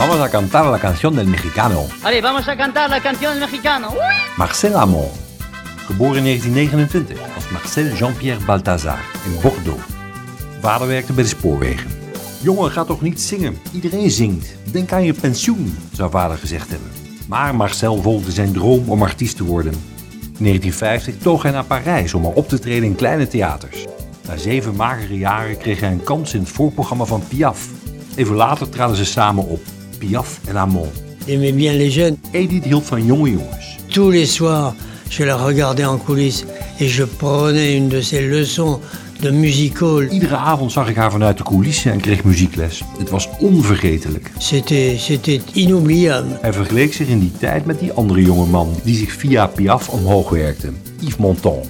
Vamos a cantar la canción del mexicano. Vamos a cantar la canción del mexicano. Marcel Amont. Geboren in 1929 als Marcel Jean-Pierre Balthazar in Bordeaux. Vader werkte bij de spoorwegen. Jongen, ga toch niet zingen? Iedereen zingt. Denk aan je pensioen, zou vader gezegd hebben. Maar Marcel volgde zijn droom om artiest te worden. In 1950 toog hij naar Parijs om er op te treden in kleine theaters. Na zeven magere jaren kreeg hij een kans in het voorprogramma van Piaf. Even later traden ze samen op, Piaf en Amont. J'aimais bien les jeunes. Edith hield van jonge jongens. Tous les soirs, je la regardais en coulisses et je prenais une de ses leçons de musical. Iedere avond zag ik haar vanuit de coulissen en kreeg muziekles. Het was onvergetelijk. C'était, c'était inoubliable. Hij vergeleek zich in die tijd met die andere jonge man die zich via Piaf omhoog werkte, Yves Montand.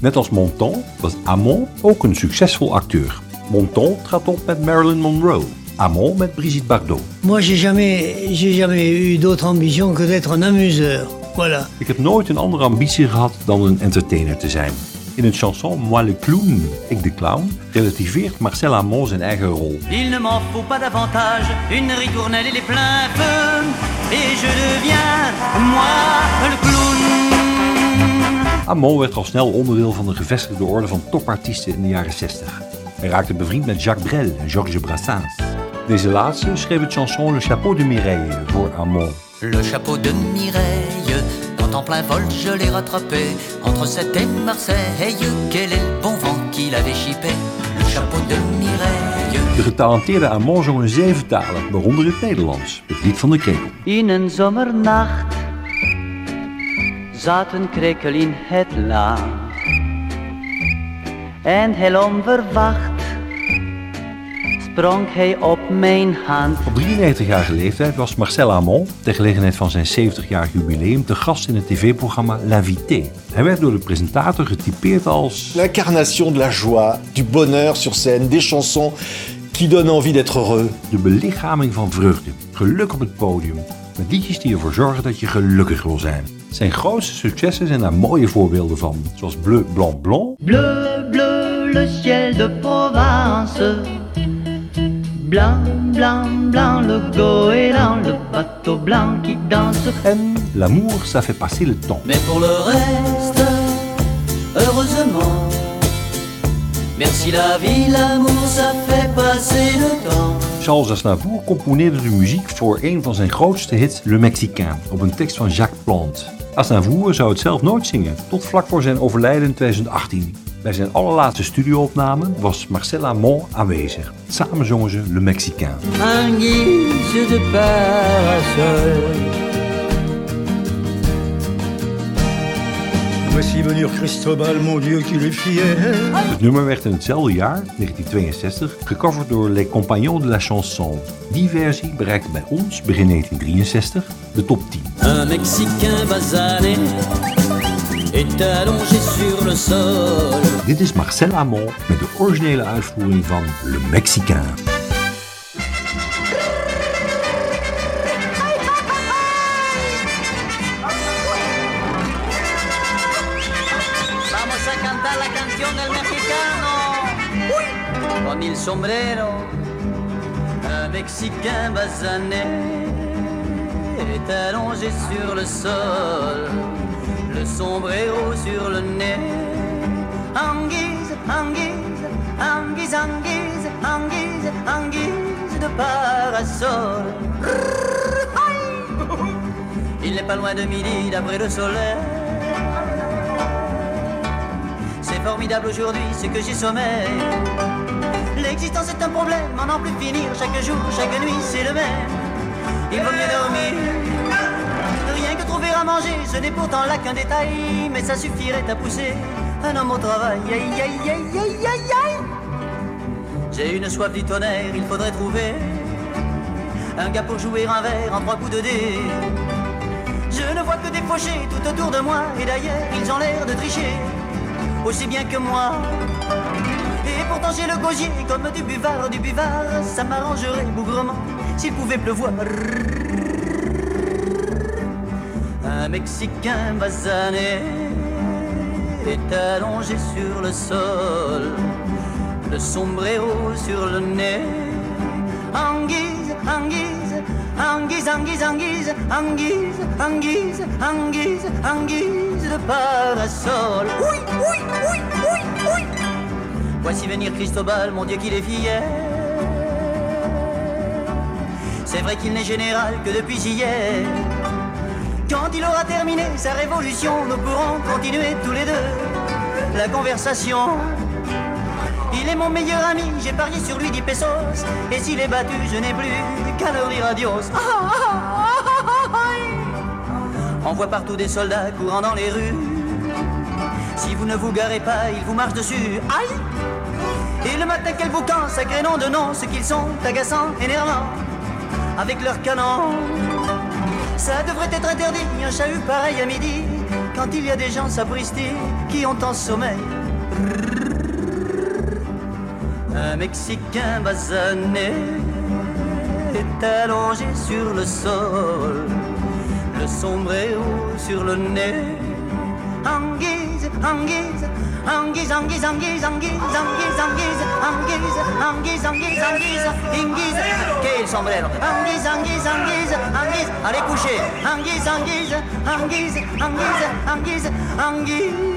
Net als Montand was Amont ook een succesvol acteur. Montand trad op met Marilyn Monroe, Amont met Brigitte Bardot. Moi, j'ai jamais, j'ai jamais eu d'autre ambition que d'être un amuseur. Voilà. Ik heb nooit een andere ambitie gehad dan een entertainer te zijn. In het chanson Moi le clown, ik de clown, relativeert Marcel Amont zijn eigen rol. Il ne m'en faut pas davantage, une ritournelle et les pleins feux. Et je deviens, moi, le clown. Amont werd al snel onderdeel van de gevestigde orde van topartiesten in de jaren 60. Hij raakte bevriend met Jacques Brel en Georges Brassens. Deze laatste schreef het chanson Le Chapeau de Mireille voor Amont. Le chapeau de Mireille, quand en plein vol je l'ai rattrapé Entre Sète et Marseille, quel est le bon vent qui l'avait chippé Le chapeau de Mireille De getalenteerde Amont zong in zeven talen, waaronder het Nederlands, het lied van de krekel. In een zomernacht zat een krekel in het laag. En heel onverwacht sprong hij op mijn hand. Op 93-jarige leeftijd was Marcel Amont, ter gelegenheid van zijn 70-jarig jubileum, te gast in het tv-programma L'Invité. Hij werd door de presentator getypeerd als L'incarnation de la joie, du bonheur sur scène, des chansons qui donnent envie d'être heureux. de belichaming van vreugde, geluk op het podium, met liedjes die ervoor zorgen dat je gelukkig wil zijn. Zijn grootste successen zijn daar mooie voorbeelden van, zoals Bleu Blanc Blanc, Bleu, bleu, le ciel de Provence. Blanc, blanc, blanc, le goéland, le bateau blanc qui danse. en L'amour ça fait passer le temps. Mais pour le reste, heureusement Merci la vie, l'amour, ça fait passer le temps Charles Aznavour componeerde de muziek voor een van zijn grootste hits, Le Mexicain, op een tekst van Jacques Plante. Aznavour zou het zelf nooit zingen, tot vlak voor zijn overlijden in 2018. Bij zijn allerlaatste studioopname was Marcel Amont aanwezig. Samen zongen ze Le Mexicain. Un guise de parasol. Voici venir Cristobal, mon Dieu, qu'il est fier. Het nummer werd in hetzelfde jaar, 1962, gecoverd door Les Compagnons de la Chanson. Die versie bereikte bij ons begin 1963 de top 10. Un Mexicain basané est allongé sur le sol Dit is Marcel Amont met de originele uitvoering van Le Mexicain. Vamos a cantar la canción del mexicano. Con il sombrero, un Mexicain basané est allongé sur le sol, le sombrero sur le nez. Anguise, anguise, anguise, anguise, anguise, anguise de parasol. Il n'est pas loin de midi d'après le soleil. C'est formidable aujourd'hui ce que j'ai sommeil. L'existence est un problème, en n'en plus finir. Chaque jour, chaque nuit, c'est le même. Il vaut mieux dormir. À manger, ce n'est pourtant là qu'un détail. Mais ça suffirait à pousser un homme au travail. Aïe, aïe, aïe, aïe, aïe, aïe. J'ai une soif du tonnerre, il faudrait trouver un gars pour jouer un verre en trois coups de dé. Je ne vois que des fauchés tout autour de moi. Et d'ailleurs, ils ont l'air de tricher. Aussi bien que moi. Et pourtant j'ai le gosier comme du buvard, du buvard. Ça m'arrangerait bougrement s'il pouvait pleuvoir. Un Mexicain basané est allongé sur le sol, le sombrero sur le nez. Anguise, anguise, anguise, anguise, anguise, anguise, anguise, anguise, anguise de parasol. Oui, oui, oui, oui, oui. Voici venir Cristobal, mon Dieu qu'il est fier. C'est vrai qu'il n'est général que depuis hier. Quand il aura terminé sa révolution, nous pourrons continuer tous les deux la conversation. Il est mon meilleur ami, j'ai parié sur lui 10 pesos. Et s'il est battu, je n'ai plus qu'à leur dire adios. On voit partout des soldats courant dans les rues. Si vous ne vous garez pas, ils vous marchent dessus. Aïe Et le matin, quel boucan, sacré nom de nom, ce qu'ils sont, agaçants, énervants, avec leurs canons. Ça devrait être interdit, un chahut pareil à midi, quand il y a des gens sabristis qui ont en sommeil. Un Mexicain basané est allongé sur le sol, le sombrero sur le nez. Anguise, anguise, anguise, anguise, anguise, anguise, anguise, anguise, anguise, anguise, anguise, anguise, anguise, quel sombrero, anguise, anguise, anguise, anguise, allez coucher, anguise, anguise, anguise, anguise, anguise, anguise.